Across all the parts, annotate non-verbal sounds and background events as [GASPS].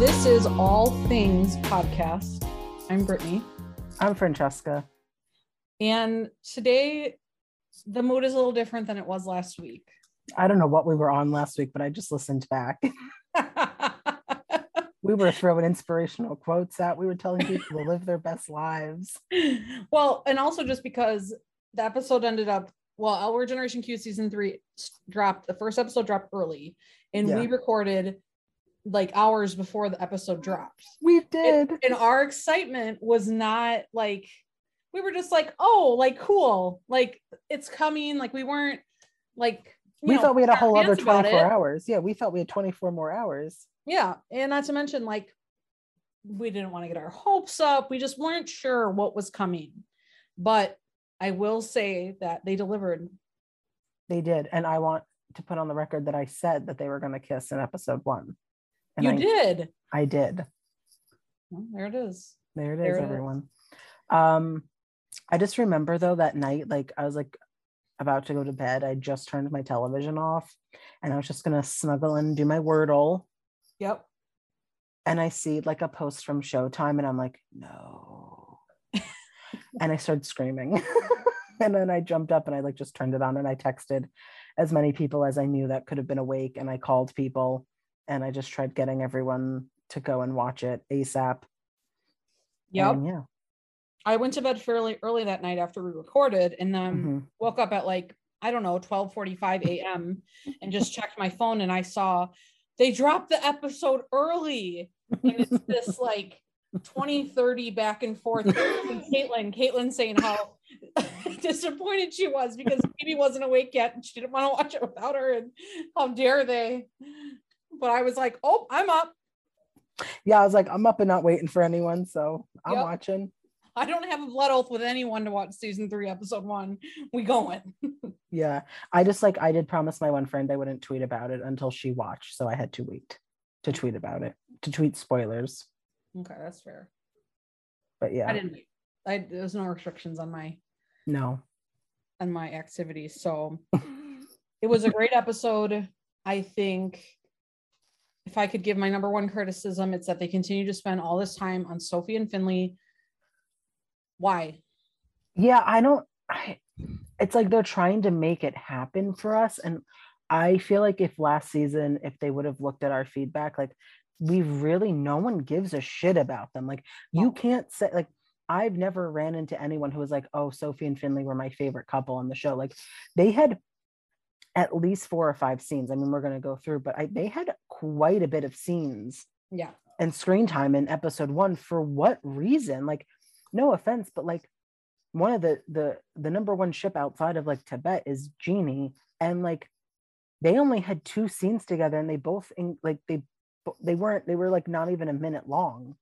This is All Things Podcast. I'm Brittany. I'm Francesca. And today, the mood is a little different than it was last week. I don't know what we were on last week, but I just listened back. [LAUGHS] we were throwing inspirational quotes out. We were telling people to live their best lives. well, and also just because the episode ended up, well, Our Generation Q season three dropped, the first episode dropped early, and yeah. we recorded like hours before the episode dropped. We did. And, and, our excitement was not like we were just like, oh, like cool. Like it's coming. Like we weren't like we know, thought we had a whole other 24 hours. Yeah, we thought we had 24 more hours. Yeah. And not to mention, like, we didn't want to get our hopes up. We just weren't sure what was coming. But I will say that they delivered. They did. And I want to put on the record that I said that they were going to kiss in episode one. And you I, did. I did. Well, there it is. There it is, there everyone. Um, I just remember though that night, like I was like about to go to bed. I just turned my television off and I was just gonna snuggle and do my wordle. Yep. And I see like a post from Showtime and I'm like, no. [LAUGHS] and I started screaming. [LAUGHS] and then I jumped up and I like just turned it on and I texted as many people as I knew that could have been awake and I called people and I just tried getting everyone to go and watch it ASAP. Yep. And yeah. I went to bed fairly early that night after we recorded and then mm-hmm. woke up at like, I don't know, 12 45 a.m. and just checked my phone and I saw they dropped the episode early. And it's [LAUGHS] this like 20, 30 back and forth. Caitlin, Caitlin saying how [LAUGHS] disappointed she was because Phoebe wasn't awake yet and she didn't want to watch it without her. And how dare they? But I was like, oh, I'm up. Yeah, I was like, I'm up and not waiting for anyone. So I'm yep. watching. I don't have a blood oath with anyone to watch season three, episode one. [LAUGHS] We going. [LAUGHS] yeah. I just like I did promise my one friend I wouldn't tweet about it until she watched. So I had to wait to tweet about it, to tweet spoilers. Okay, that's fair. But yeah. I didn't I there's no restrictions on my no on my activities. So [LAUGHS] it was a great episode. I think if I could give my number one criticism, it's that they continue to spend all this time on Sophie and Finley. Why? Yeah i don't I, it's like they're trying to make it happen for us and i feel like if last season if they would have looked at our feedback like we really no one gives a shit about them. Like you can't say like i've never ran into anyone who was like oh sophie and finley were my favorite couple on the show. Like they had at least four or five scenes. I mean we're going to go through but I, they had quite a bit of scenes yeah and screen time in episode one for what reason like no offense, but like one of the the the number one ship outside of like Tibette is Genie, and like they only had two scenes together, and they both in, like they they weren't they were like not even a minute long.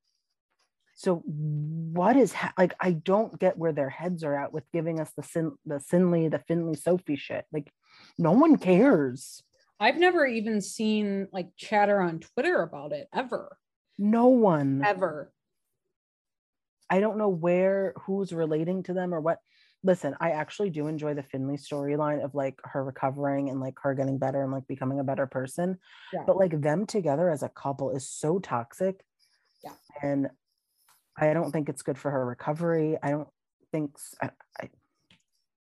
So what is ha- like I don't get where their heads are at with giving us the Sin the Sinley the Finley Sophie shit. Like no one cares. I've never even seen like chatter on Twitter about it ever. No one ever. I don't know where who's relating to them or what. Listen, I actually do enjoy the Finley storyline of like her recovering and like her getting better and like becoming a better person. Yeah. But like them together as a couple is so toxic. Yeah. And I don't think it's good for her recovery. I don't think I, I,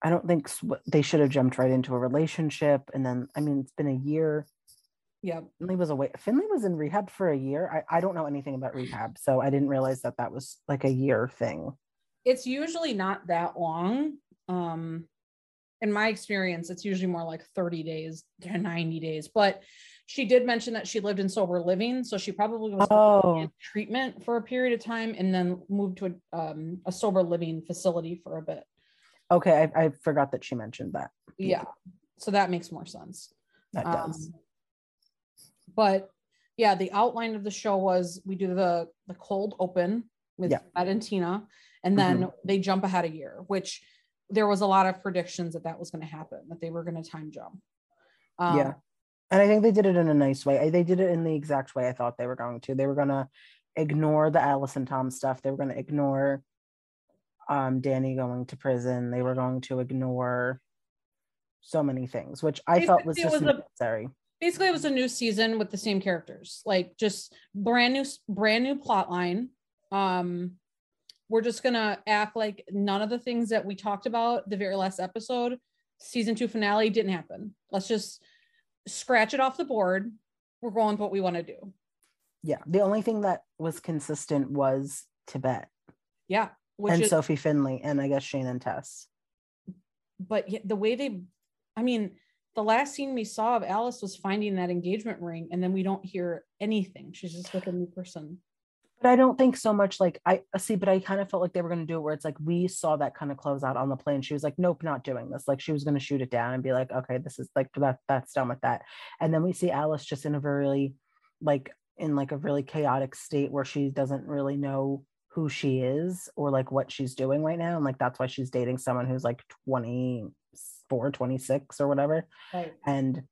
I don't think they should have jumped right into a relationship. And then, I mean, it's been a year. Yeah. Finley was away. Finley was in rehab for a year. I, I don't know anything about rehab, so I didn't realize that that was like a year thing. It's usually not that long. Um, in my experience, it's usually more like 30 days to 90 days. But she did mention that she lived in sober living, so she probably was oh. in treatment for a period of time and then moved to a, um, a sober living facility for a bit. Okay, I, I forgot that she mentioned that. Yeah, so that makes more sense. That does. Um, but yeah, the outline of the show was we do the the cold open with yeah. Ed and Tina, and then mm-hmm. they jump ahead a year, which there was a lot of predictions that that was going to happen, that they were going to time jump. Um, yeah, and I think they did it in a nice way. They did it in the exact way I thought they were going to. They were going to ignore the Alice and Tom stuff. They were going to ignore um, Dani going to prison. They were going to ignore so many things, which I, I felt was just was necessary. A, basically it was a new season with the same characters, like just brand new, brand new plot line. Um, we're just gonna act like none of the things that we talked about the very last episode, season two finale, didn't happen. Let's just scratch it off the board. We're going with what we want to do. Yeah. The only thing that was consistent was Tibette. Yeah. And is, Sophie Finley, and I guess Shane and Tess. But the way they, I mean, the last scene we saw of Alice was finding that engagement ring, and then we don't hear anything. She's just with a new person. But I don't think so much like I uh, see, but I kind of felt like they were going to do it where it's like we saw that kind of close out on the plane. She was like, nope, not doing this. Like she was going to shoot it down and be like, okay, this is like that, that's done with that. And then we see Alice just in a very like in like a really chaotic state where she doesn't really know who she is or like what she's doing right now. And like that's why she's dating someone who's like 24, 26 or whatever. Right. And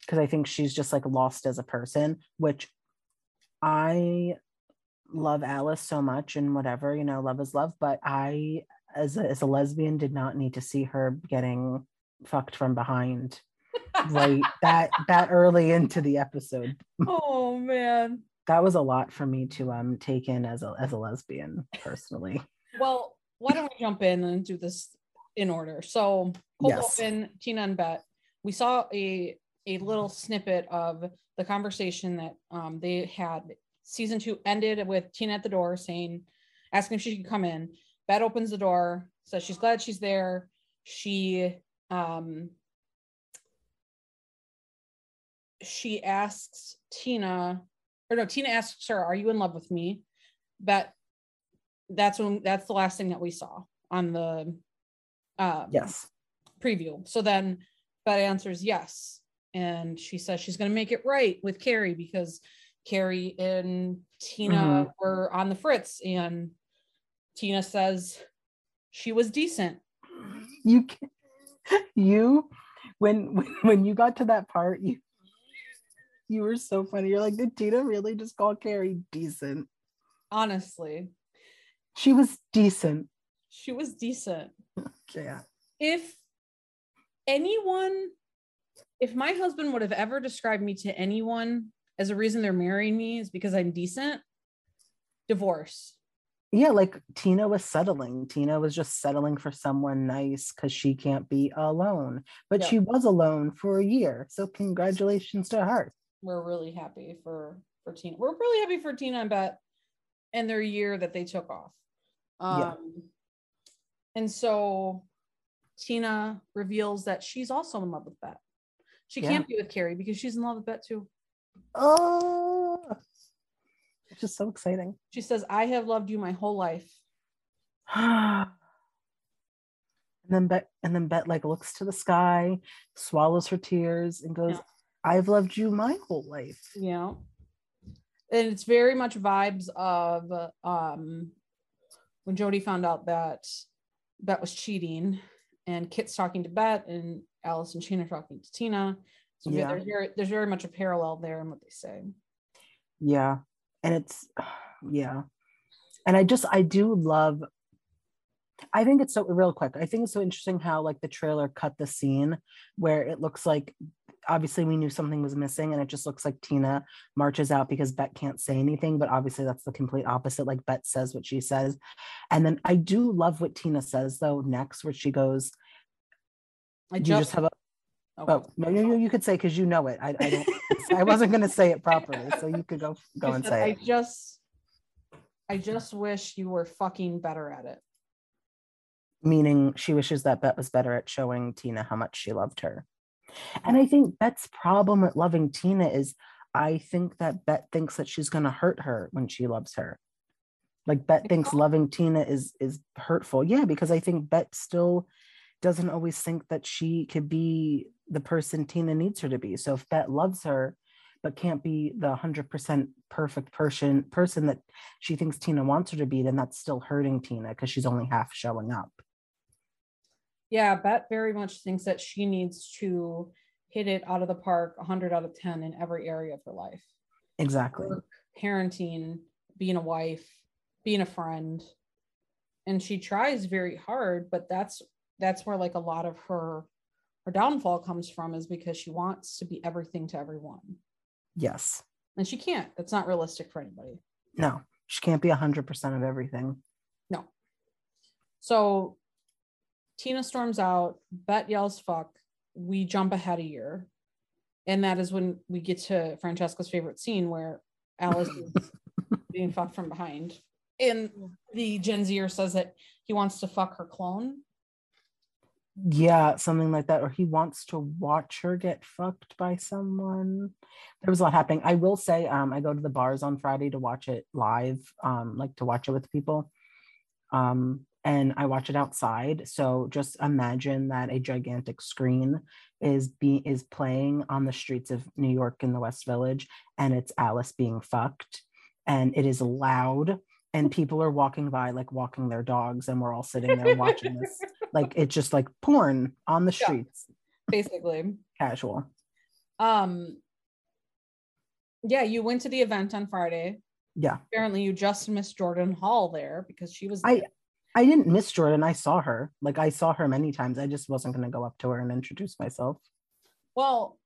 because I think she's just like lost as a person, which I love Alice so much and whatever, you know, love is love. But I, as a, as a lesbian, did not need to see her getting fucked from behind [LAUGHS] right that that early into the episode. Oh man. That was a lot for me to um take in as a as a lesbian personally. Well, why don't we jump in and do this in order? So cold yes. open, Tina and Bette. We saw a a little snippet of the conversation that um, they had season two ended with Tina at the door saying, asking if she could come in. Bette opens the door, says she's glad she's there. She um she asks Tina, or no, Tina asks her, Are you in love with me? But that's when that's the last thing that we saw on the um, yes preview. So then Bette answers yes. And she says she's going to make it right with Carrie because Carrie and Tina mm-hmm. were on the fritz, and Tina says she was decent. You, [LAUGHS] you, when, [LAUGHS] when you got to that part, you you were so funny. You're like, did Tina really just call Carrie decent? Honestly, she was decent. She was decent. yeah. If anyone, if my husband would have ever described me to anyone as a reason they're marrying me is because I'm decent, divorce. Yeah, like Tina was settling. Tina was just settling for someone nice because she can't be alone. But she was alone for a year. So congratulations to her. We're really happy for for Tina. We're really happy for Tina and Bette and their year that they took off. Um yeah. and so Tina reveals that she's also in love with Bette. She yeah. can't be with Carrie because she's in love with Bette too. Oh, it's just so exciting. She says, I have loved you my whole life. [SIGHS] and then Bette and then Bette like looks to the sky, swallows her tears, and goes, yeah. I've loved you my whole life. Yeah. And it's very much vibes of um when Jodi found out that Bette was cheating and Kit's talking to Bette and Alice and Tina talking to Tina. So yeah. there's very there's very much a parallel there in what they say. Yeah. And it's [SIGHS] yeah. And I just I do love I think it's so real quick. I think it's so interesting how like the trailer cut the scene where it looks like obviously we knew something was missing and it just looks like Tina marches out because Bette can't say anything, but obviously that's the complete opposite. Like Bette says what she says. And then I do love what Tina says though next, where she goes, I just, just have a Okay. Oh no, you, you could say because you know it. I, I don't. [LAUGHS] I wasn't going to say it properly, so you could go go and say I it. just, I just wish you were fucking better at it. Meaning, she wishes that Bette was better at showing Tina how much she loved her. And I think Bette's problem with loving Tina is, I think that Bette thinks that she's going to hurt her when she loves her. Like Bette thinks loving Tina is is hurtful. Yeah, because I think Bette still doesn't always think that she could be the person Tina needs her to be. So if Bette loves her, but can't be the 100% perfect person person that she thinks Tina wants her to be, then that's still hurting Tina because she's only half showing up. Yeah, Bette very much thinks that she needs to hit it out of the park 100 out of 10 in every area of her life. Exactly. Work, parenting, being a wife, being a friend. And she tries very hard, but that's that's where like a lot of her her downfall comes from is because she wants to be everything to everyone. Yes. And she can't. That's not realistic for anybody. No, she can't be 100% of everything. No. So Tina storms out, Bette yells fuck. We jump ahead a year. And that is when we get to Francesca's favorite scene where Alice is [LAUGHS] being fucked from behind. And the Gen Zer says that he wants to fuck her clone. Yeah, something like that. Or he wants to watch her get fucked by someone. There was a lot happening. I will say, um, I go to the bars on Friday to watch it live, um, like to watch it with people. Um, and I watch it outside. So just imagine that a gigantic screen is being is playing on the streets of New York in the West Village, and it's Alice being fucked, and it is loud, and people are walking by like walking their dogs, and we're all sitting there watching this. [LAUGHS] Like it's just like porn on the streets. Yeah, basically. Casual. Um yeah, you went to the event on Friday. Yeah. Apparently you just missed Jordan Hull there because she was there. I I didn't miss Jordan. I saw her. Like I saw her many times. I just wasn't going to go up to her and introduce myself. Well,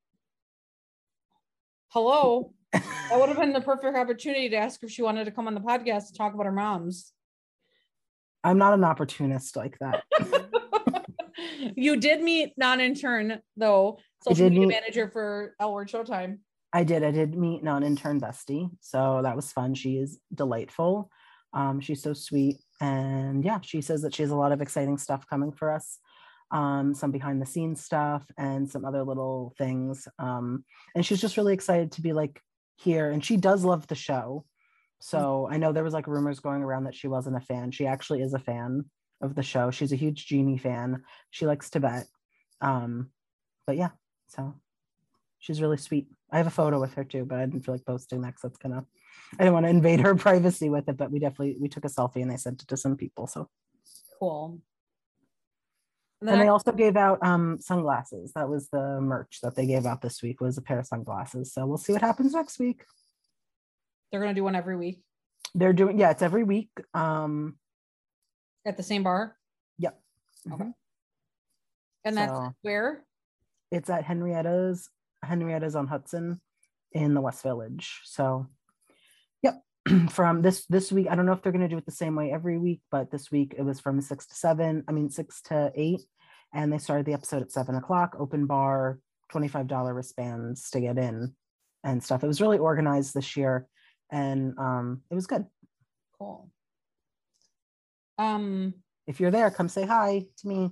hello. that would have been the perfect opportunity to ask if she wanted to come on the podcast to talk about her moms. I'm not an opportunist like that. [LAUGHS] [LAUGHS] you did meet non-intern though, social media meet, manager for L Word Showtime. I did. I did meet non-intern Bestie, so that was fun. She is delightful. Um, she's so sweet. And yeah, she says that she has a lot of exciting stuff coming for us. Um, some behind the scenes stuff and some other little things. Um, and she's just really excited to be like here. And she does love the show. So I know there was like rumors going around that she wasn't a fan. She actually is a fan of the show. She's a huge Genie fan. She likes Tibette. Um, but yeah, so she's really sweet. I have a photo with her too, but I didn't feel like posting that because that's gonna I didn't want to invade her [LAUGHS] privacy with it, but we definitely we took a selfie and I sent it to some people. So cool. And, and they also gave out um, sunglasses. That was the merch that they gave out this week was a pair of sunglasses. So we'll see what happens next week. They're gonna do one every week. They're doing yeah, it's every week. Um at the same bar. Yep. Okay. Mm-hmm. And that's so, where? It's at Henrietta's. Henrietta's on Hudson in the West Village. So [CLEARS THROAT] from this this week i don't know if they're going to do it the same way every week but this week it was from six to seven i mean six to eight and they started the episode at seven o'clock open bar $25 wristbands to get in and stuff. It was really organized this year and um it was good. Cool. Um if you're there come say hi to me.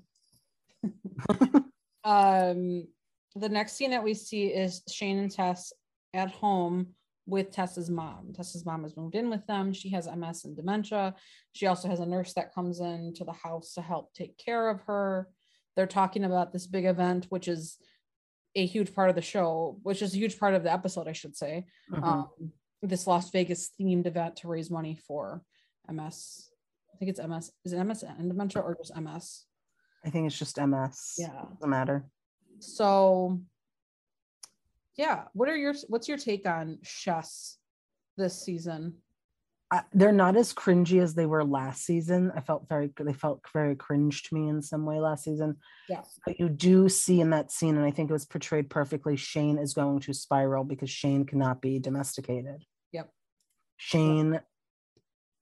[LAUGHS] Um the next scene that we see is shane and tess at home with Tessa's mom. Tessa's mom has moved in with them. She has MS and dementia. She also has a nurse that comes in to the house to help take care of her. They're talking about this big event, which is a huge part of the show, which is a huge part of the episode, I should say. Mm-hmm. Um, this Las Vegas themed event to raise money for MS. I think it's MS. Is it MS and dementia or just MS? I think it's just MS. Yeah. Doesn't matter. So yeah. What are your what's your take on chess this season? I, they're not as cringy as they were last season. I felt very they felt very cringe to me in some way last season. Yeah. But you do see in that scene and i think it was portrayed perfectly shane is going to spiral because shane cannot be domesticated. Yep. Shane yep.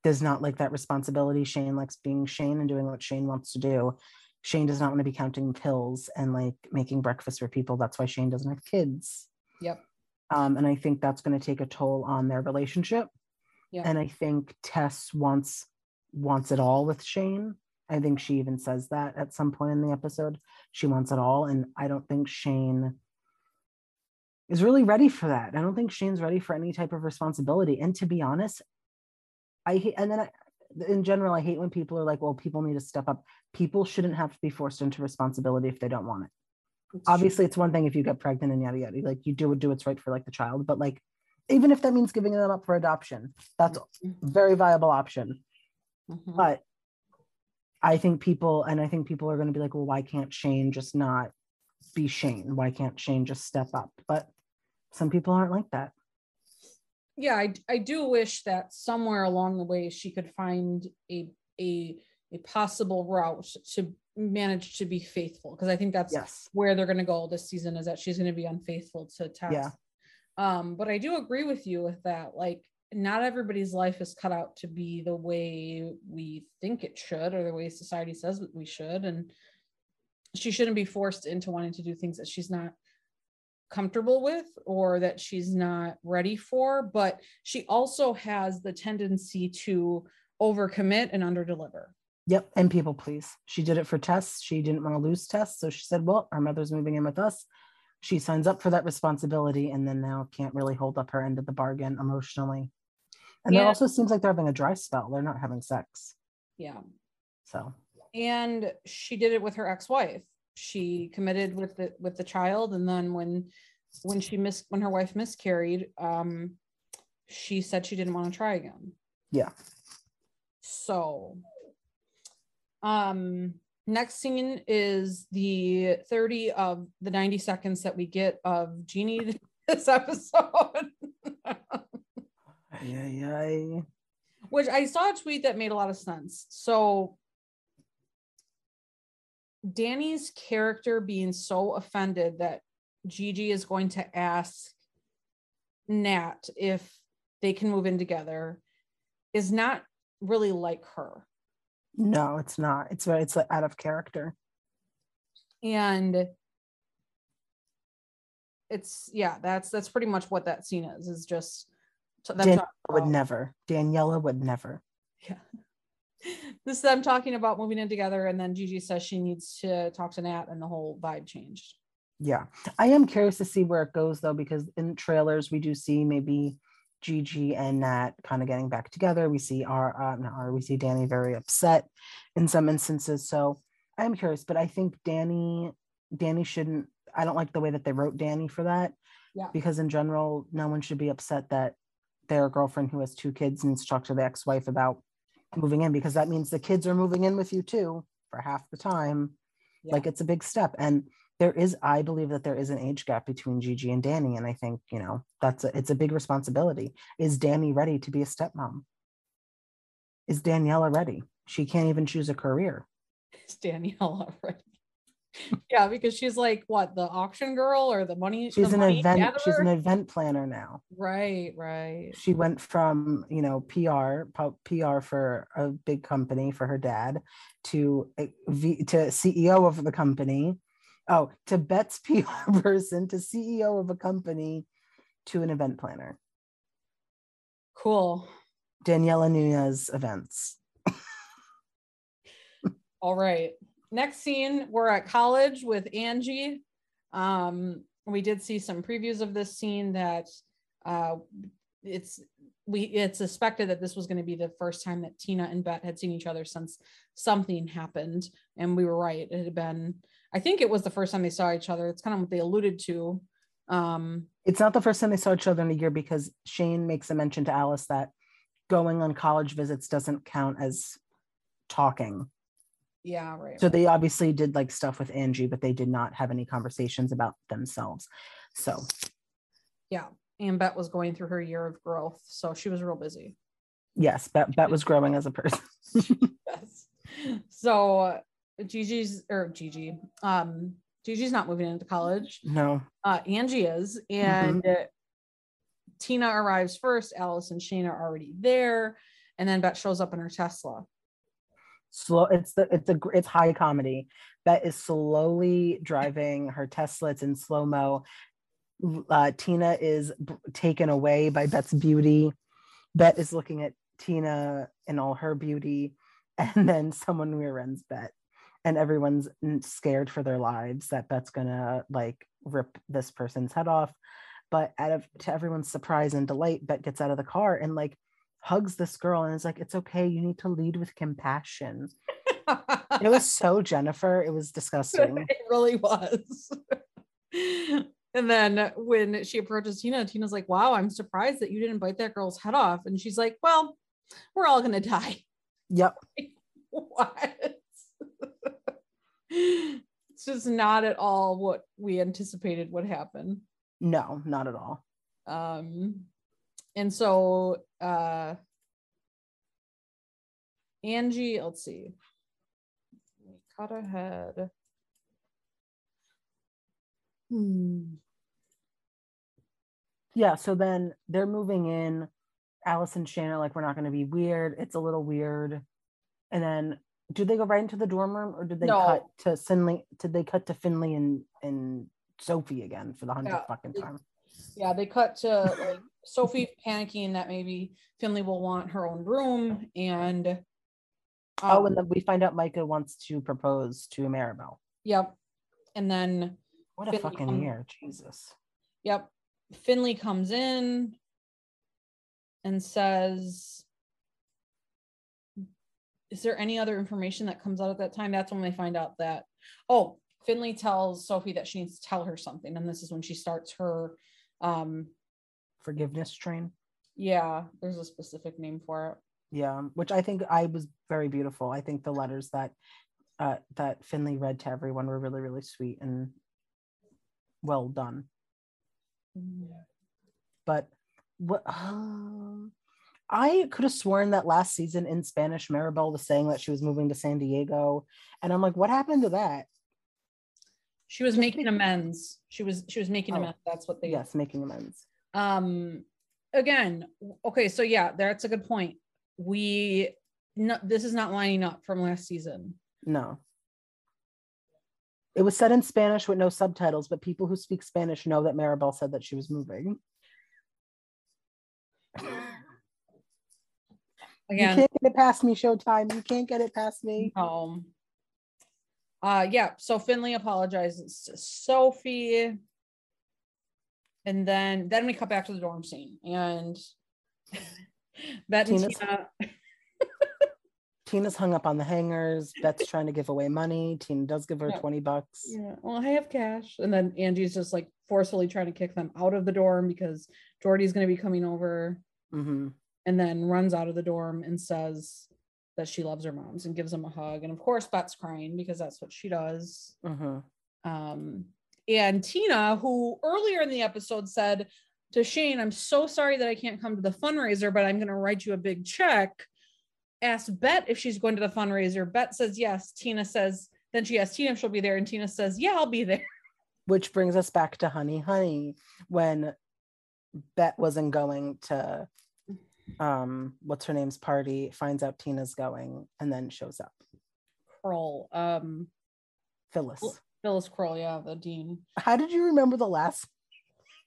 does not like that responsibility. Shane likes being shane and doing what shane wants to do. Shane does not want to be counting pills and like making breakfast for people. That's why shane doesn't have kids Yep. Um, and I think that's going to take a toll on their relationship. Yeah. And I think Tess wants wants it all with Shane. I think she even says that at some point in the episode. She wants it all. And I don't think Shane is really ready for that. I don't think Shane's ready for any type of responsibility. And to be honest, I hate, and then I, in general, I hate when people are like, well, people need to step up. People shouldn't have to be forced into responsibility if they don't want it obviously it's one thing if you get pregnant and yada yada like you do what do what's right for like the child but like even if that means giving them up for adoption that's a very viable option. Mm-hmm. but i think people and i think people are going to be like well why can't shane just not be shane? Why can't shane just step up? But some people aren't like that. Yeah i, I do wish that somewhere along the way she could find a a a possible route to manage to be faithful because I think that's yes. where they're going to go this season is that she's going to be unfaithful to Tess. Yeah. Um, but I do agree with you with that. Like, not everybody's life is cut out to be the way we think it should or the way society says that we should. And she shouldn't be forced into wanting to do things that she's not comfortable with or that she's not ready for. But she also has the tendency to overcommit and underdeliver. Yep. And people please. She did it for Tess. She didn't want to lose Tess. So she said, Well, our mother's moving in with us. She signs up for that responsibility and then now can't really hold up her end of the bargain emotionally. And yeah. it also seems like they're having a dry spell. They're not having sex. Yeah. So and she did it with her ex-wife. She committed with the with the child, and then when when she missed when her wife miscarried, um, she said she didn't want to try again. Yeah. So um next scene is the 30 of the 90 seconds that we get of Jeannie [LAUGHS] this episode. [LAUGHS] yeah, yeah. Which I saw a tweet that made a lot of sense. So Dani's character being so offended that Gigi is going to ask Nat if they can move in together is not really like her. No, it's not. It's it's like out of character. And it's yeah, that's that's pretty much what that scene is. Is just Daniela would never. Daniela would never. Yeah. [LAUGHS] This is them talking about moving in together, and then Gigi says she needs to talk to Nat, and the whole vibe changed. Yeah, I am curious to see where it goes though, because in trailers we do see maybe Gigi and Nat kind of getting back together. We see our, uh, not our, we see Dani very upset in some instances. So I'm curious, but I think Dani, Dani shouldn't. I don't like the way that they wrote Dani for that. Yeah. Because in general, no one should be upset that their girlfriend who has two kids needs to talk to the ex-wife about moving in because that means the kids are moving in with you too for half the time. Yeah. Like it's a big step. And there is i believe that there is an age gap between gigi and dani and i think you know that's a, it's a big responsibility. Is dani ready to be a stepmom? Is daniela ready? She can't even choose a career. Is daniela [LAUGHS] ready? Yeah because she's like what the auction girl or the money she's the an money event gatherer? she's an event planner now. Right right. She went from you know pr pr for a big company for her dad to eh, to ceo of the company oh, to Bette's PR [LAUGHS] person, to CEO of a company, to an event planner. Cool. Daniela Nunez events. [LAUGHS] All right. Next scene, we're at college with Angie. Um, we did see some previews of this scene that uh, it's we it's suspected that this was going to be the first time that Tina and Bette had seen each other since something happened, and we were right. It had been I think it was the first time they saw each other. It's kind of what they alluded to. Um, it's not the first time they saw each other in a year because Shane makes a mention to Alice that going on college visits doesn't count as talking. Yeah, right. So they obviously did like stuff with Angie, but they did not have any conversations about themselves. So, yeah. And Bette was going through her year of growth. So she was real busy. Yes, Bette, Bette was growing as a person. [LAUGHS] [LAUGHS] yes. So Gigi's or Gigi, um, Gigi's not moving into college. No. Uh, Angie is, and mm-hmm. Tina arrives first. Alice and Shane are already there, and then Bette shows up in her Tesla. Slow. It's the it's a it's high comedy. Bette is slowly driving her Tesla. It's in slow mo. Uh, Tina is b- taken away by Bette's beauty. Bette is looking at Tina in all her beauty, [LAUGHS] and then someone rear ends Bette and everyone's scared for their lives that Bette's gonna like rip this person's head off. But out of to everyone's surprise and delight, Bette gets out of the car and like hugs this girl and is like, "It's okay. You need to lead with compassion." [LAUGHS] it was so Jennifer. It was disgusting. [LAUGHS] It really was. and then when she approaches Tina, Tina's like, "Wow, I'm surprised that you didn't bite that girl's head off." And she's like, "Well, we're all gonna die." Yep. [LAUGHS] what? It's just not at all what we anticipated would happen. No, not at all. Um, and so uh, Angie, let's see. Cut ahead. Hmm. Yeah, so then they're moving in. Alice and Shanna like we're not going to be weird. It's a little weird. And then do they go right into the dorm room or did they no. cut to Finley? Did they cut to Finley and and Sophie again for the hundredth yeah. fucking time? Yeah, they cut to like Sophie panicking that maybe Finley will want her own room and um, oh, and then we find out Micah wants to propose to Maribel. Yep, and then what a Finley fucking comes, year, Jesus. Yep, Finley comes in and says, Is there any other information that comes out at that time? That's when they find out that, oh, Finley tells Sophie that she needs to tell her something. And this is when she starts her um forgiveness train. Yeah, there's a specific name for it. Yeah, which I think I was very beautiful. I think the letters that uh that Finley read to everyone were really, really sweet and well done. Yeah. But what uh, I could have sworn that last season in Spanish, Maribel was saying that she was moving to San Diego, and I'm like, what happened to that? She was making amends. She was she was making oh, amends. That's what they. Yes, making amends. Um, again, okay, so yeah, that's a good point. We no, this is not lining up from last season. No. It was said in Spanish with no subtitles, but people who speak Spanish know that Maribel said that she was moving. Again, you can't get it past me, Showtime. You can't get it past me. No. Uh yeah, so Finley apologizes to Sophie. And then then we cut back to the dorm scene and [LAUGHS] Bette and Tina Tina's hung up on the hangers. Bette's trying to give away money. Tina does give her yeah. 20 bucks. Yeah. Well, I have cash. And then Angie's just like forcefully trying to kick them out of the dorm because Jordi's going to be coming over. Mm-hmm. And then runs out of the dorm and says that she loves her moms and gives them a hug. And of course, Bette's crying because that's what she does. Mm-hmm. Um, and Tina, who earlier in the episode said to Shane, I'm so sorry that I can't come to the fundraiser, but I'm going to write you a big check asks Bette if she's going to the fundraiser. Bette says yes. Tina says, then she asks Tina if she'll be there. And Tina says, yeah, I'll be there. [LAUGHS] Which brings us back to Honey Honey when Bette wasn't going to um what's her name's party, finds out Tina's going, and then shows up. Kroll. Um Phyllis. Phyllis Kroll, yeah, the dean. How did you remember the last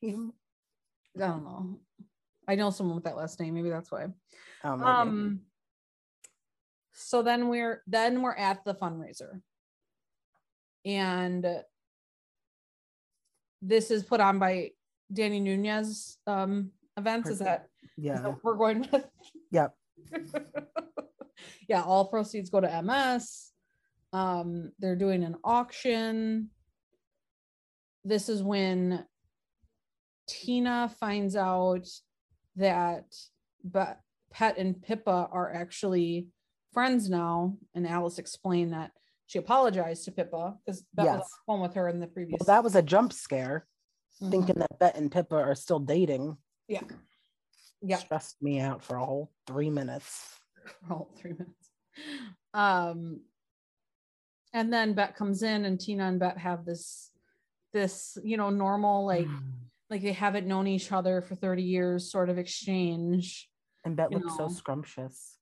name? I don't know. I know someone with that last name. Maybe that's why. Oh, um, so then we're then we're at the fundraiser and this is put on by dani nunez um events is that yeah that we're going with yep [LAUGHS] yeah all proceeds go to ms um they're doing an auction this is when tina finds out that but pet and pippa are actually friends now, and Alice explained that she apologized to Pippa because Bette yes. was on phone with her in the previous. Well, that was a jump scare, mm-hmm. thinking that Bette and Pippa are still dating. Yeah. Yeah. Stressed me out for a whole three minutes. [LAUGHS] Oh, three minutes. Um, and then Bette comes in, and Tina and Bette have this, this you know, normal like, [SIGHS] like they haven't known each other for thirty years, sort of exchange. And Bette looks know. so scrumptious.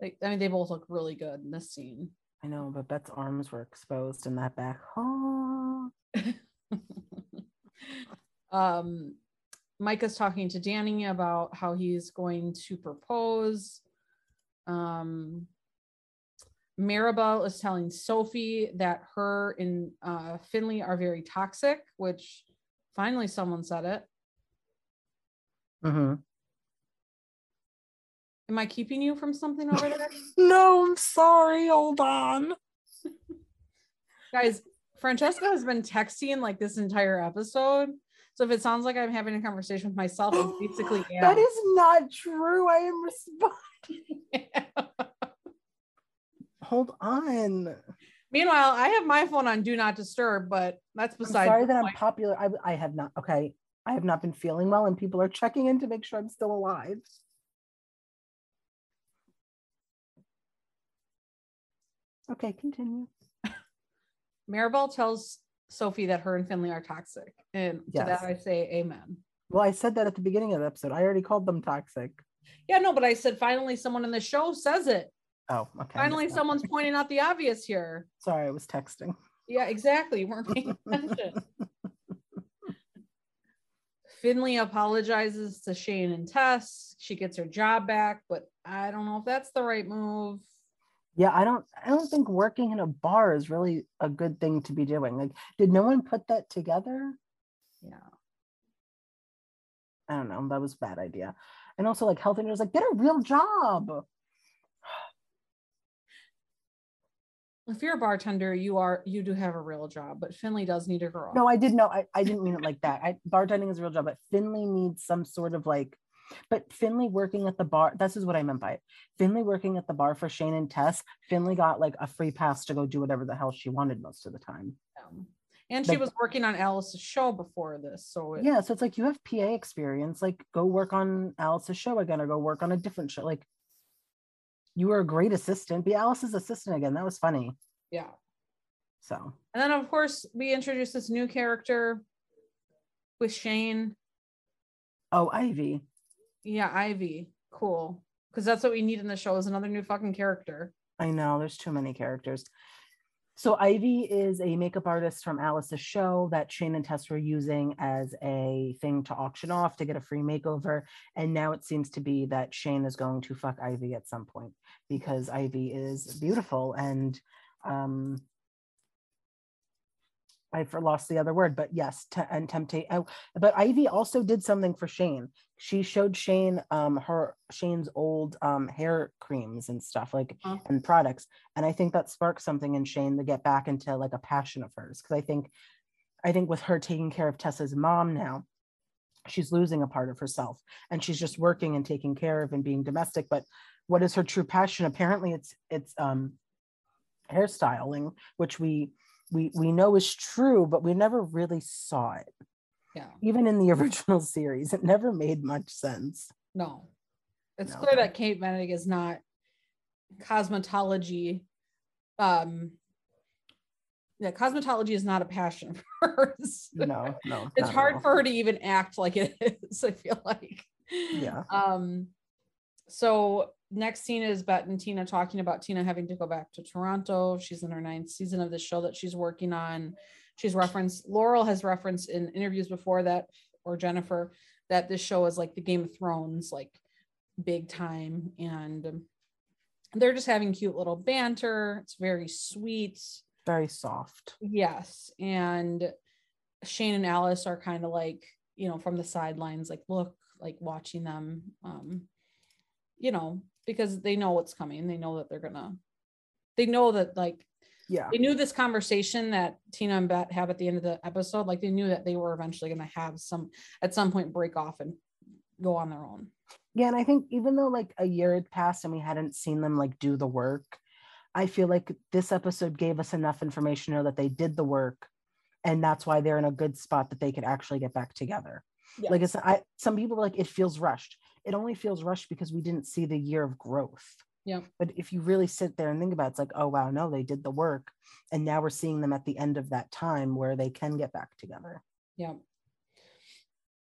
Like, I mean, they both look really good in this scene. I know, but Bette's arms were exposed in that back. Oh. [LAUGHS] um, Micah's talking to Dani about how he's going to propose. Um, Maribel is telling Sophie that her and uh, Finley are very toxic, which finally someone said it. Mm-hmm. Am I keeping you from something over there? [LAUGHS] no, I'm sorry. Hold on. [LAUGHS] Guys, Francesca has been texting like this entire episode. So if it sounds like I'm having a conversation with myself, I [GASPS] basically am. That is not true. I am responding. [LAUGHS] Hold on. Meanwhile, I have my phone on do not disturb, but that's beside. I'm sorry that I'm popular. I, I have not. Okay, I have not been feeling well, and people are checking in to make sure I'm still alive. Okay, continue. [LAUGHS] Maribel tells Sophie that her and Finley are toxic. And to that I say amen. Well, I said that at the beginning of the episode. I already called them toxic. Yeah, no, but I said finally someone in the show says it. Oh, okay. Finally, someone's [LAUGHS] pointing out the obvious here. Sorry, I was texting. Yeah, exactly. You weren't paying attention. [LAUGHS] Finley apologizes to Shane and Tess. She gets her job back, but I don't know if that's the right move. Yeah, I don't I don't think working in a bar is really a good thing to be doing. Like, did no one put that together? Yeah. I don't know. That was a bad idea. And also like health was like, get a real job. [SIGHS] if you're a bartender, you are you do have a real job, but Finley does need a girl. No, I did know. I, I didn't mean it like [LAUGHS] that. I, bartending is a real job, but Finley needs some sort of like. But Finley working at the bar. This is what I meant by it. Finley working at the bar for Shane and Tess. Finley got like a free pass to go do whatever the hell she wanted most of the time. Oh. and she like, was working on Alice's show before this, so it, yeah. So it's like you have PA experience. Like go work on Alice's show again, or go work on a different show. Like you were a great assistant. Be Alice's assistant again. That was funny. Yeah. So. And then of course we introduced this new character with Shane. Oh, Ivy. Yeah, Ivy. Cool. Because that's what we need in the show is another new fucking character. I know. There's too many characters. So Ivy is a makeup artist from Alice's show that Shane and Tess were using as a thing to auction off to get a free makeover. And now it seems to be that Shane is going to fuck Ivy at some point because Ivy is beautiful and um I lost the other word, but yes, t- and temptate. Oh, but Ivy also did something for Shane. She showed Shane um her Shane's old um hair creams and stuff like uh-huh. and products, and I think that sparked something in Shane to get back into like a passion of hers. Because I think, I think with her taking care of Tessa's mom now, she's losing a part of herself, and she's just working and taking care of and being domestic. But what is her true passion? Apparently, it's it's um hairstyling, which we we we know is true, but we never really saw it. Yeah. Even in the [LAUGHS] original series, it never made much sense. No. It's no. clear that Kate Benedict is not cosmetology. Um yeah, cosmetology is not a passion [LAUGHS] for hers. No, no. it's hard for her to even act like it [LAUGHS] is, I feel like. Yeah. Um so next scene is Bette and Tina talking about Tina having to go back to Toronto. She's in her ninth season of the show that she's working on. She's referenced Laurel has referenced in interviews before that, or Jennifer, that this show is like the Game of Thrones, like big time. And they're just having cute little banter. It's very sweet, very soft. Yes. And Shane and Alice are kind of like, you know, from the sidelines, like, look, like watching them. Um, you know, because they know what's coming. They know that they're gonna, they know that like, yeah, they knew this conversation that Tina and Bette have at the end of the episode. Like they knew that they were eventually gonna have some at some point break off and go on their own. Yeah, and I think even though like a year had passed and we hadn't seen them like do the work, I feel like this episode gave us enough information to know that they did the work, and that's why they're in a good spot that they could actually get back together. Yes. Like it's I some people like it feels rushed it only feels rushed because we didn't see the year of growth. Yeah. But if you really sit there and think about it, it's like, oh wow, no, they did the work. And now we're seeing them at the end of that time where they can get back together. Yeah.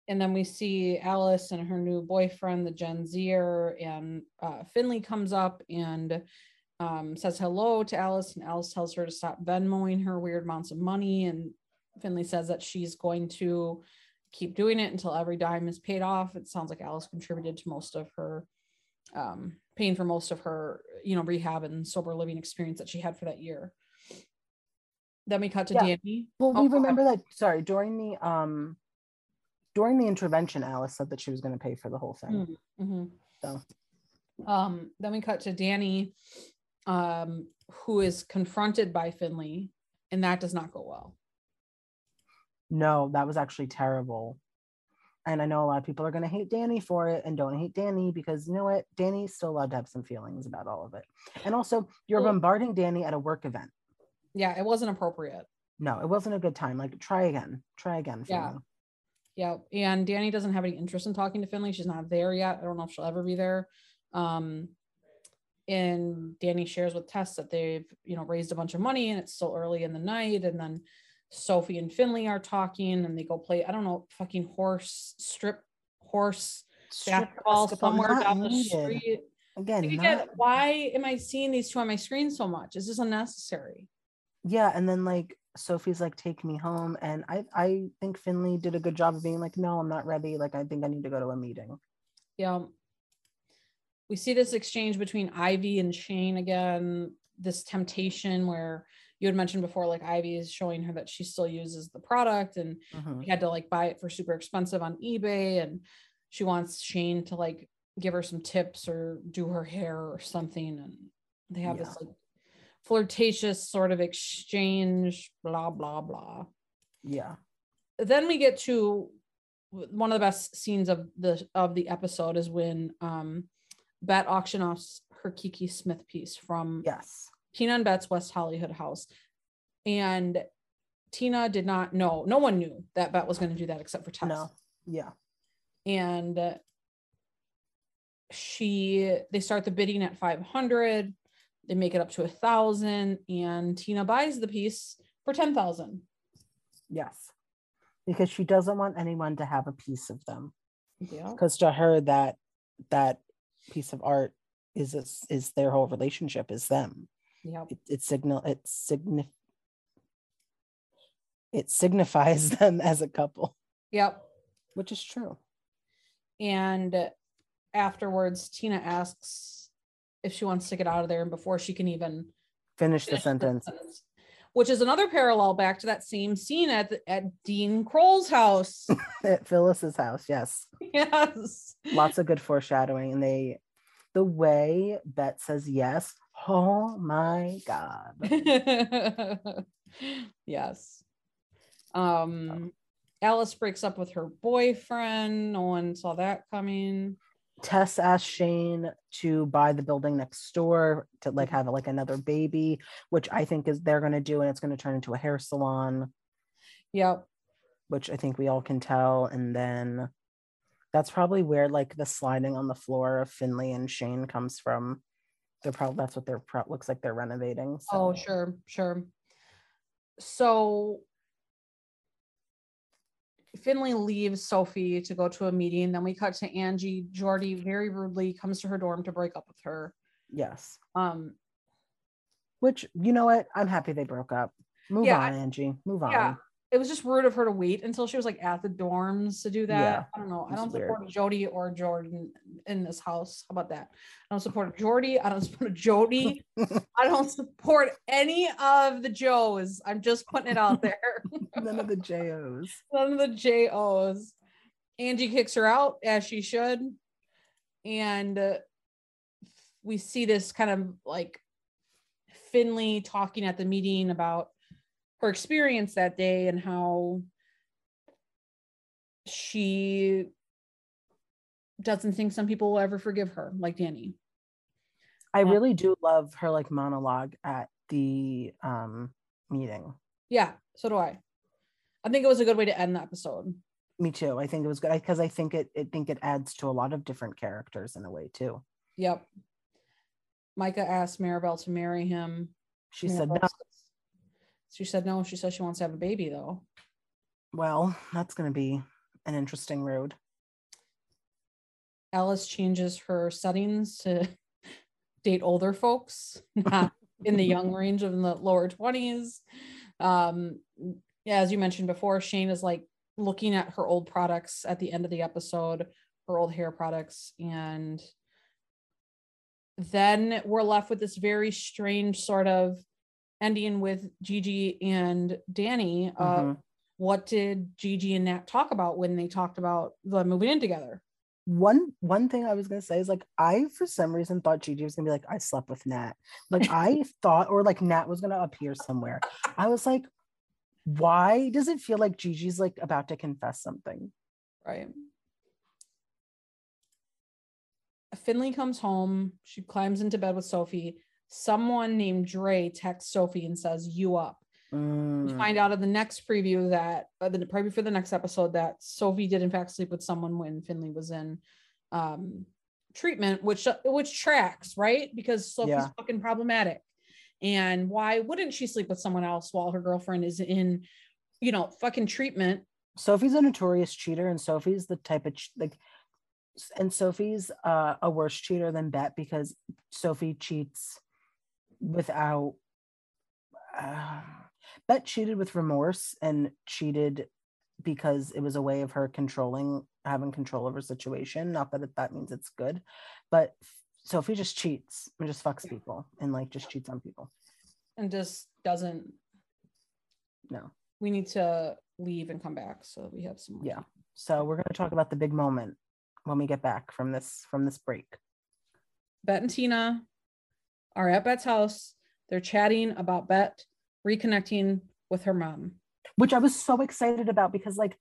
And then we see Alice and her new boyfriend, the Gen Zer, and uh, Finley comes up and um, says hello to Alice, and Alice tells her to stop Venmoing her weird amounts of money. And Finley says that she's going to keep doing it until every dime is paid off. It sounds like Alice contributed to most of her um, paying for most of her, you know, rehab and sober living experience that she had for that year. Then we cut to yeah. Dani. Well, oh, we remember that. Sorry, during the um, during the intervention, Alice said that she was going to pay for the whole thing. Mm, mm-hmm. So, um, then we cut to Dani, um, who is confronted by Finley, and that does not go well no, that was actually terrible. And I know a lot of people are going to hate Dani for it and don't hate Dani because you know what? Dani's still allowed to have some feelings about all of it. And also, you're well, bombarding Dani at a work event. Yeah, it wasn't appropriate. No, it wasn't a good time. Like, try again. Try again. yeah. Me. Yeah. And Dani doesn't have any interest in talking to Finley. She's not there yet. I don't know if she'll ever be there. Um, and Dani shares with Tess that they've, you know, raised a bunch of money and it's still early in the night. And then Sophie and Finley are talking and they go play, I don't know, fucking horse strip horse strip basketball somewhere down the street. Again, again why am I seeing these two on my screen so much? Is this unnecessary? Yeah, and then like Sophie's like, take me home. And I I think Finley did a good job of being like, no, I'm not ready. Like, I think I need to go to a meeting. Yeah. We see this exchange between Ivy and Shane again, this temptation where you had mentioned before, like Ivy is showing her that she still uses the product and mm-hmm. had to like buy it for super expensive on eBay. And she wants Shane to like give her some tips or do her hair or something. And they have yeah. this like flirtatious sort of exchange, blah, blah, blah. Yeah. Then we get to one of the best scenes of the of the episode is when um Bette auction off her Kiki Smith piece from yes Tina and Bette's West Hollywood house. And Tina did not know, no one knew that Bette was going to do that except for Tess. No. Yeah. And she, they start the bidding at 500. They make it up to a thousand and Tina buys the piece for 10,000. Yes. Because she doesn't want anyone to have a piece of them. Yeah. Because to her that that piece of art is is, is their whole relationship is them. Yeah. It, it signal it signif it signifies [LAUGHS] them as a couple. Yep. Which is true. And afterwards, Tina asks if she wants to get out of there, and before she can even finish, finish the, sentence. the sentence, which is another parallel back to that same scene at the, at Dean Kroll's house, [LAUGHS] at Phyllis's house. Yes. Yes. Lots of good foreshadowing, and they, the way Bette says yes, Oh my God. [LAUGHS] yes. Um, Alice breaks up with her boyfriend. No one saw that coming. Tess asked Shane to buy the building next door to like have like another baby, which I think is they're going to do, and it's going to turn into a hair salon. Yep. Which I think we all can tell. And then that's probably where like the sliding on the floor of Finley and Shane comes from they're probably that's what they're pro- looks like they're renovating. So. Oh, sure, sure. So Finley leaves Sophie to go to a meeting. Then we cut to Angie. Jordi very rudely comes to her dorm to break up with her. Yes. Um, which you know what? I'm happy they broke up. Move yeah, on, Angie. Move on. Yeah, it was just rude of her to wait until she was like at the dorms to do that. Yeah, I don't know. I don't support. Jodi or Jordan in this house. How about that? I don't support Jordi. I don't support [LAUGHS] Jodi. [LAUGHS] I don't support any of the Joes. I'm just putting it out there. [LAUGHS] None of the JOs. None of the JOs. Angie kicks her out as she should. And uh, we see this kind of like Finley talking at the meeting about her experience that day and how she doesn't think some people will ever forgive her, like Dani. I really do love her like monologue at the um meeting. Yeah, so do I. I think it was a good way to end the episode. Me too. I think it was good because I think it I think it adds to a lot of different characters in a way too. Yep. Micah asked Maribel to marry him. She Maribel said no. She said no. She says she wants to have a baby though. Well, that's going to be an interesting road. Alice changes her settings to [LAUGHS] date older folks, [LAUGHS] not in the young [LAUGHS] range of in the lower 20s. Um, yeah, as you mentioned before, Shane is like looking at her old products at the end of the episode, her old hair products, and then we're left with this very strange sort of ending with Gigi and Dani. Uh, mm-hmm. What did Gigi and Nat talk about when they talked about the moving in together? One one thing I was gonna say is like I for some reason thought Gigi was gonna be like I slept with Nat. Like I [LAUGHS] thought or like Nat was gonna appear somewhere. I was like, why does it feel like Gigi's like about to confess something? Right. Finley comes home. She climbs into bed with Sophie someone named Dre texts Sophie and says, You up. Mm. We find out in the next preview that, uh, the preview for the next episode, that Sophie did in fact sleep with someone when Finley was in um, treatment, which which tracks, right? Because Sophie's yeah. fucking problematic. And why wouldn't she sleep with someone else while her girlfriend is in, you know, fucking treatment? Sophie's a notorious cheater, and Sophie's the type of like, and Sophie's uh, a worse cheater than Bette because Sophie cheats without. Uh, Bette cheated with remorse and cheated because it was a way of her controlling, having control over situation. Not that it, that means it's good, but Sophie just cheats and just fucks people and like just cheats on people. And just doesn't. No. We need to leave and come back so we have some. Yeah. So we're gonna talk about the big moment when we get back from this from this break. Bette and Tina are at Bette's house. They're chatting about Bette reconnecting with her mom. Which I was so excited about because like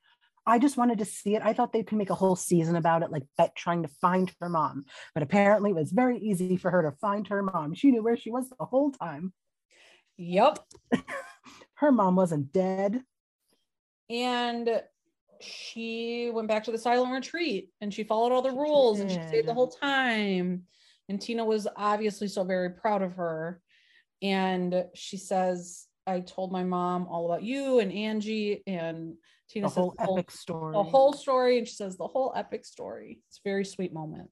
I just wanted to see it. I thought they could make a whole season about it, like Bette trying to find her mom. But apparently, it was very easy for her to find her mom. She knew where she was the whole time. Yep. [LAUGHS] her mom wasn't dead. And she went back to the silent retreat and she followed all the rules and she stayed the whole time. And Tina was obviously so very proud of her. And she says, I told my mom all about you and Angie and Tina says, the whole epic story. The whole story. And she says the whole epic story. It's a very sweet moment.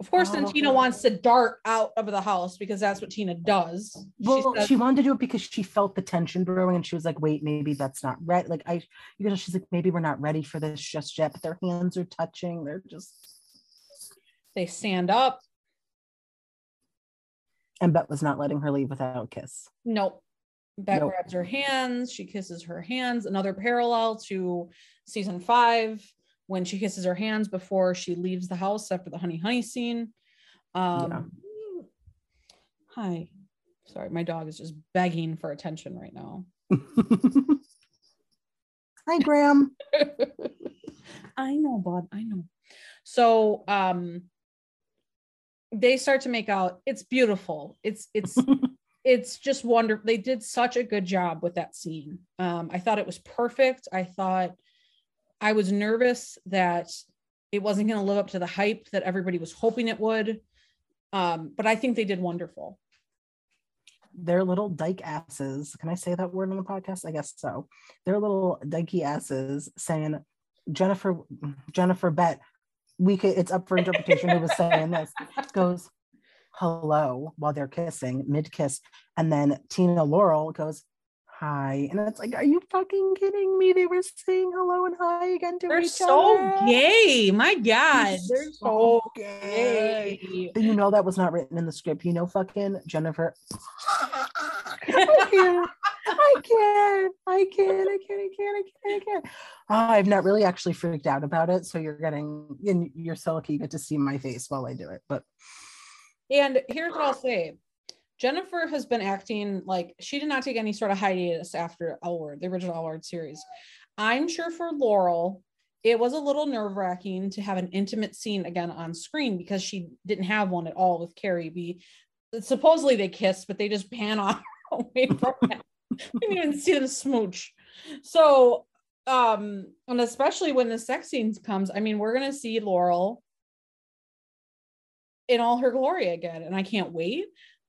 Of course, oh, then Tina oh. wants to dart out of the house because that's what Tina does. Well, she, says, she, wanted to do it because she felt the tension brewing and she was like, wait, maybe that's not right. Like I, you know, she's like, maybe we're not ready for this just yet, but their hands are touching. They're just they stand up. And Bette was not letting her leave without a kiss. Nope. Bette nope. grabs her hands. She kisses her hands. Another parallel to season five when she kisses her hands before she leaves the house after the honey honey scene. Um, yeah. Hi. Sorry, my dog is just begging for attention right now. [LAUGHS] Hi, Graham. [LAUGHS] I know, Bob. I know. So um they start to make out. It's beautiful. It's it's [LAUGHS] it's just wonderful. They did such a good job with that scene. Um, I thought it was perfect. I thought I was nervous that it wasn't going to live up to the hype that everybody was hoping it would. Um, but I think they did wonderful. They're little dyke asses. Can I say that word on the podcast? I guess so. They're little dykey asses saying, Jennifer, Jennifer Bette, we could, it's up for interpretation who was saying this, [LAUGHS] goes, hello while they're kissing mid kiss. And then tina laurel goes hi. And it's like are you fucking kidding me? They were saying hello and hi again to they're each so other. gay. My god. they're, they're so, so gay. gay. You know that was not written in the script. You know fucking jennifer [LAUGHS] [LAUGHS] oh, I can't. I can't. I can't. I can't. I can't. I can't. Oh, I've not really actually freaked out about it. So you're getting in. You're so lucky you get to see my face while I do it. But and here's what I'll say. Jennifer has been acting like she did not take any sort of hiatus after L the original L series. I'm sure for Laurel, it was a little nerve wracking to have an intimate scene again on screen because she didn't have one at all with Carrie B. Supposedly they kissed, but they just pan [LAUGHS] off away from that. We didn't even see them smooch. So, um, and especially when the sex scenes comes, I mean, we're gonna see Laurel in all her glory again and i can't wait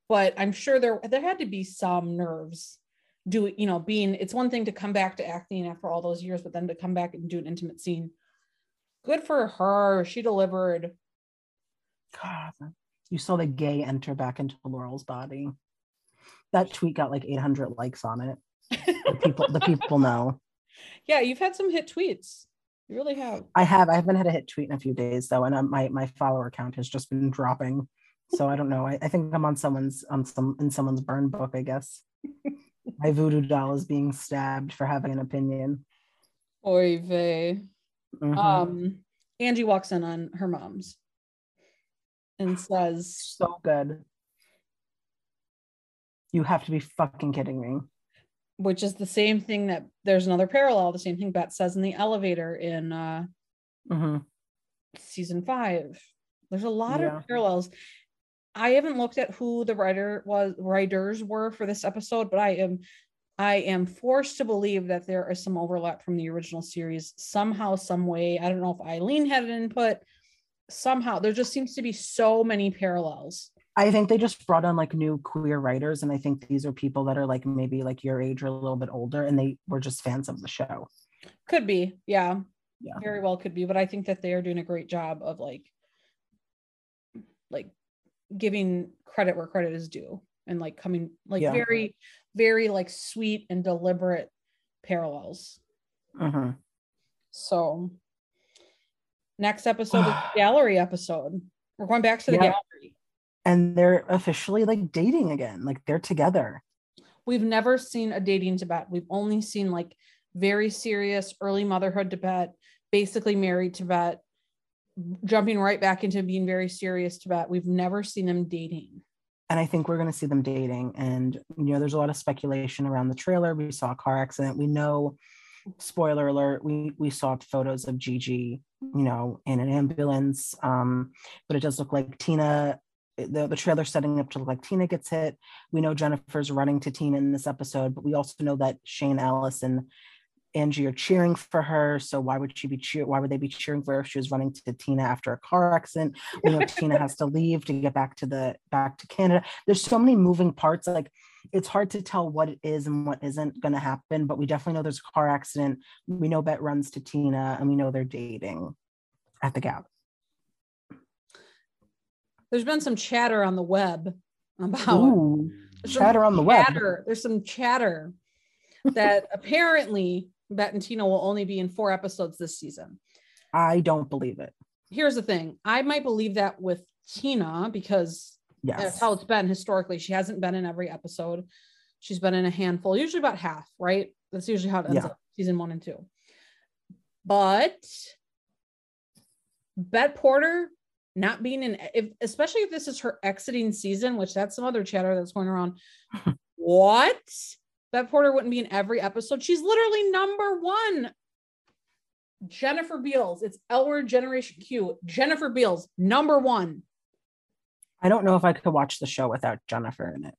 but i'm sure there there had to be some nerves do you know being it's one thing to come back to acting after all those years but then to come back and do an intimate scene. Good for her. She delivered. God, you saw the gay enter back into laurel's body that tweet got like 800 likes on it the people the people know [LAUGHS] yeah you've had some hit tweets you really have. I have. I haven't had a hit tweet in a few days though, and um, my my follower count has just been dropping. So I don't know. I, I think I'm on someone's on some in someone's burn book. I guess my voodoo doll is being stabbed for having an opinion. Oy vey. Mm-hmm. Um, Angie walks in on her mom's and says, "So good." You have to be fucking kidding me which is the same thing that there's another parallel, the same thing Bette says in the elevator in uh, mm-hmm. season five. There's a lot yeah. of parallels. I haven't looked at who the writer was writers were for this episode, but I am I am forced to believe that there is some overlap from the original series somehow, some way. I don't know if Ilene had an input. somehow there just seems to be so many parallels. I think they just brought on like new queer writers, and I think these are people that are like maybe like your age or a little bit older, and they were just fans of the show. Could be, yeah, yeah, very well could be. But I think that they are doing a great job of like, like giving credit where credit is due, and like coming like yeah. very, very like sweet and deliberate parallels. Uh-huh. So, next episode is [SIGHS] gallery episode. We're going back to the yeah. gallery and they're officially like dating again like they're together. We've never seen a dating Tibette we've only seen like very serious early motherhood Tibette basically married Tibette jumping right back into being very serious Tibette we've never seen them dating. And i think we're going to see them dating. And you know there's a lot of speculation around the trailer. We saw a car accident. We know spoiler alert we we saw photos of gigi you know in an ambulance. Um but it does look like tina the, the trailer setting up to look like Tina gets hit. We know Jennifer's running to Tina in this episode, but we also know that Shane, Alice, and Angie are cheering for her. So why would she be cheer? Why would they be cheering for her if she was running to Tina after a car accident? We know Tina has to leave to get back to the back to Canada. There's so many moving parts. Like it's hard to tell what it is and what isn't going to happen. But we definitely know there's a car accident. We know Bette runs to Tina, and we know they're dating at the Gap there's been some chatter on the web about Ooh, chatter on the chatter. web. There's some chatter that [LAUGHS] apparently Bette and Tina will only be in four episodes this season. I don't believe it. Here's the thing. I might believe that with Tina because yes. that's how it's been historically. She hasn't been in every episode. She's been in a handful, usually about half, right? That's usually how it ends yeah. up, season one and two. But Bette Porter not being in if especially if this is her exiting season which that's some other chatter that's going around. [LAUGHS] What? Bette Porter wouldn't be in every episode. She's literally number one. Jennifer beals it's l word generation q. Jennifer beals number one. I don't know if i could watch the show without jennifer in it.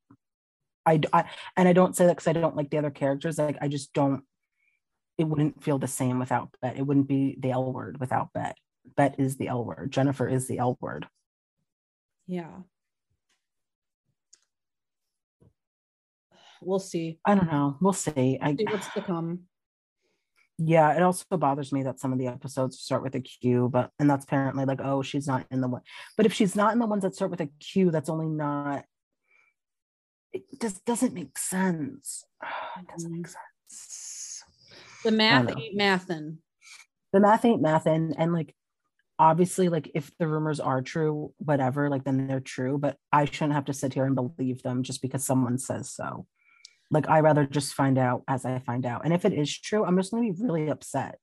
I, I and i don't say that because i don't like the other characters. Like i just don't it wouldn't feel the same without Bette it wouldn't be the l word without Bette Bette is the L word. Jennifer is the L word. Yeah. We'll see. I don't know. We'll see. I see what's to come. Yeah, it also bothers me that some of the episodes start with a Q, but and that's apparently like, oh, she's not in the one. But if she's not in the ones that start with a Q, that's only not. It just doesn't make sense. [SIGHS] It doesn't make sense. The math ain't mathin'. The math ain't mathin', and like obviously like if the rumors are true whatever like then they're true but i shouldn't have to sit here and believe them just because someone says so. Like i rather just find out as i find out and if it is true i'm just going to be really upset.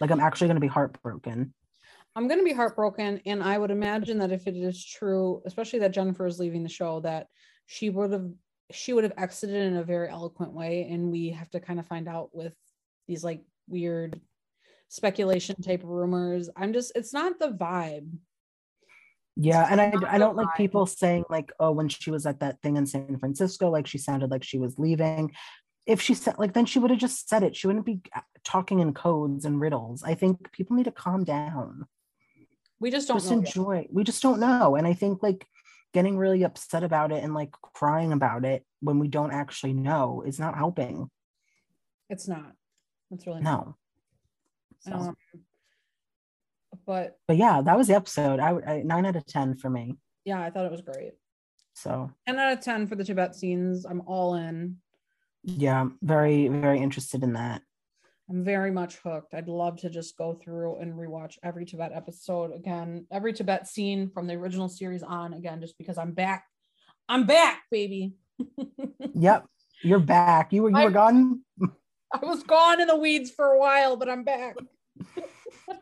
Like i'm actually going to be heartbroken. I'm going to be heartbroken and i would imagine that if it is true especially that jennifer is leaving the show that she would have she would have exited in a very eloquent way and we have to kind of find out with these like weird speculation type rumors. I'm just it's not the vibe. Yeah, and I I don't like people saying like oh when she was at that thing in San Francisco like she sounded like she was leaving. If she said like then she would have just said it. She wouldn't be uh, talking in codes and riddles. I think people need to calm down. We just don't just enjoy. Yet. We just don't know, and I think like getting really upset about it and like crying about it when we don't actually know is not helping. It's not. It's really no. Not. So. Um, but but yeah, that was the episode. I would nine out of ten for me. Yeah, I thought it was great. So 10 out of 10 for the Tibette scenes. I'm all in. Yeah, very, very interested in that. I'm very much hooked. I'd love to just go through and rewatch every Tibette episode again, every Tibette scene from the original series on again, just because I'm back. I'm back, baby. [LAUGHS] yep, you're back. You were you I, were gone. [LAUGHS] I was gone in the weeds for a while, but I'm back.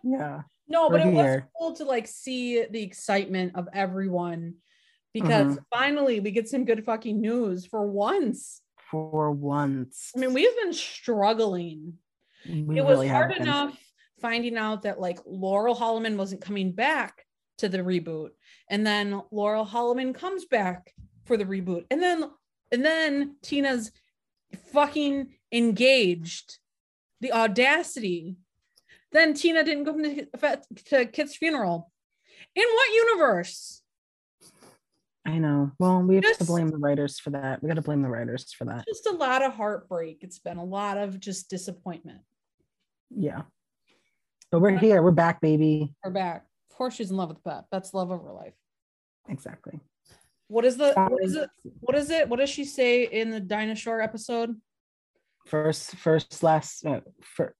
yeah. No, but it here. was cool to like see the excitement of everyone because mm-hmm. finally we get some good fucking news for once. For once. I mean, we've been struggling. We it was hard enough finding out that like Laurel Holloman wasn't coming back to the reboot. And then Laurel Holloman comes back for the reboot. And then and then Tina's fucking engaged. The audacity. Then Tina didn't go to, to Kit's funeral. In what universe? I know. Well, we have just, to blame the writers for that. We got to blame the writers for that. Just a lot of heartbreak. It's been a lot of just disappointment. Yeah. But we're here. We're back, baby. We're back. Of course, she's in love with Bette. That's love of her life. Exactly. What is the what is it? What is it? What does she say in the dinosaur episode? First, first, last, uh, for,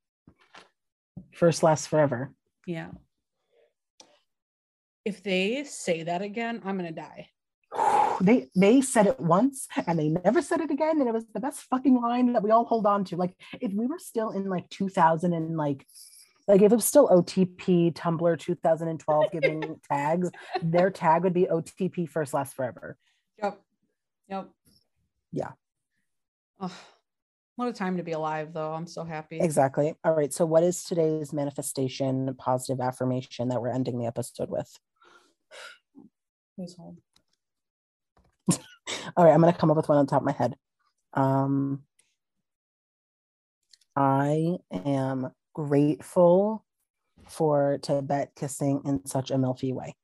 first, last, forever. Yeah. If they say that again, I'm gonna die. [SIGHS] They they said it once and they never said it again, and it was the best fucking line that we all hold on to. Like if we were still in like 2000 and like like if it was still OTP Tumblr 2012 giving [LAUGHS] tags, their tag would be OTP first last forever. Yep. Yep. Yeah. Oh, what a time to be alive, though. I'm so happy. Exactly. All right. So, what is today's manifestation, positive affirmation that we're ending the episode with? Please hold. [LAUGHS] All right. I'm going to come up with one on top of my head. Um, I am grateful for Tibette kissing in such a milky way.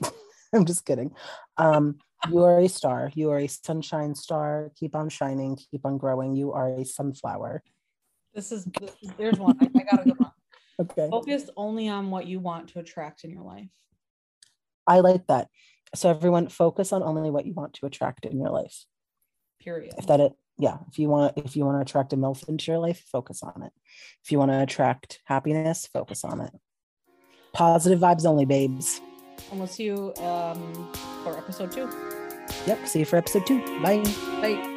[LAUGHS] I'm just kidding. Um, you are a star. You are a sunshine star. Keep on shining. Keep on growing. You are a sunflower. This is, this is there's one. I, I got a good one. [LAUGHS] Okay. Focus only on what you want to attract in your life. I like that. So everyone focus on only what you want to attract in your life. Period. If that it yeah, if you want if you want to attract a MILF into your life, focus on it. If you want to attract happiness, focus on it. Positive vibes only, babes. And we'll see you um, for episode two. Yep. See you for episode two. Bye. Bye.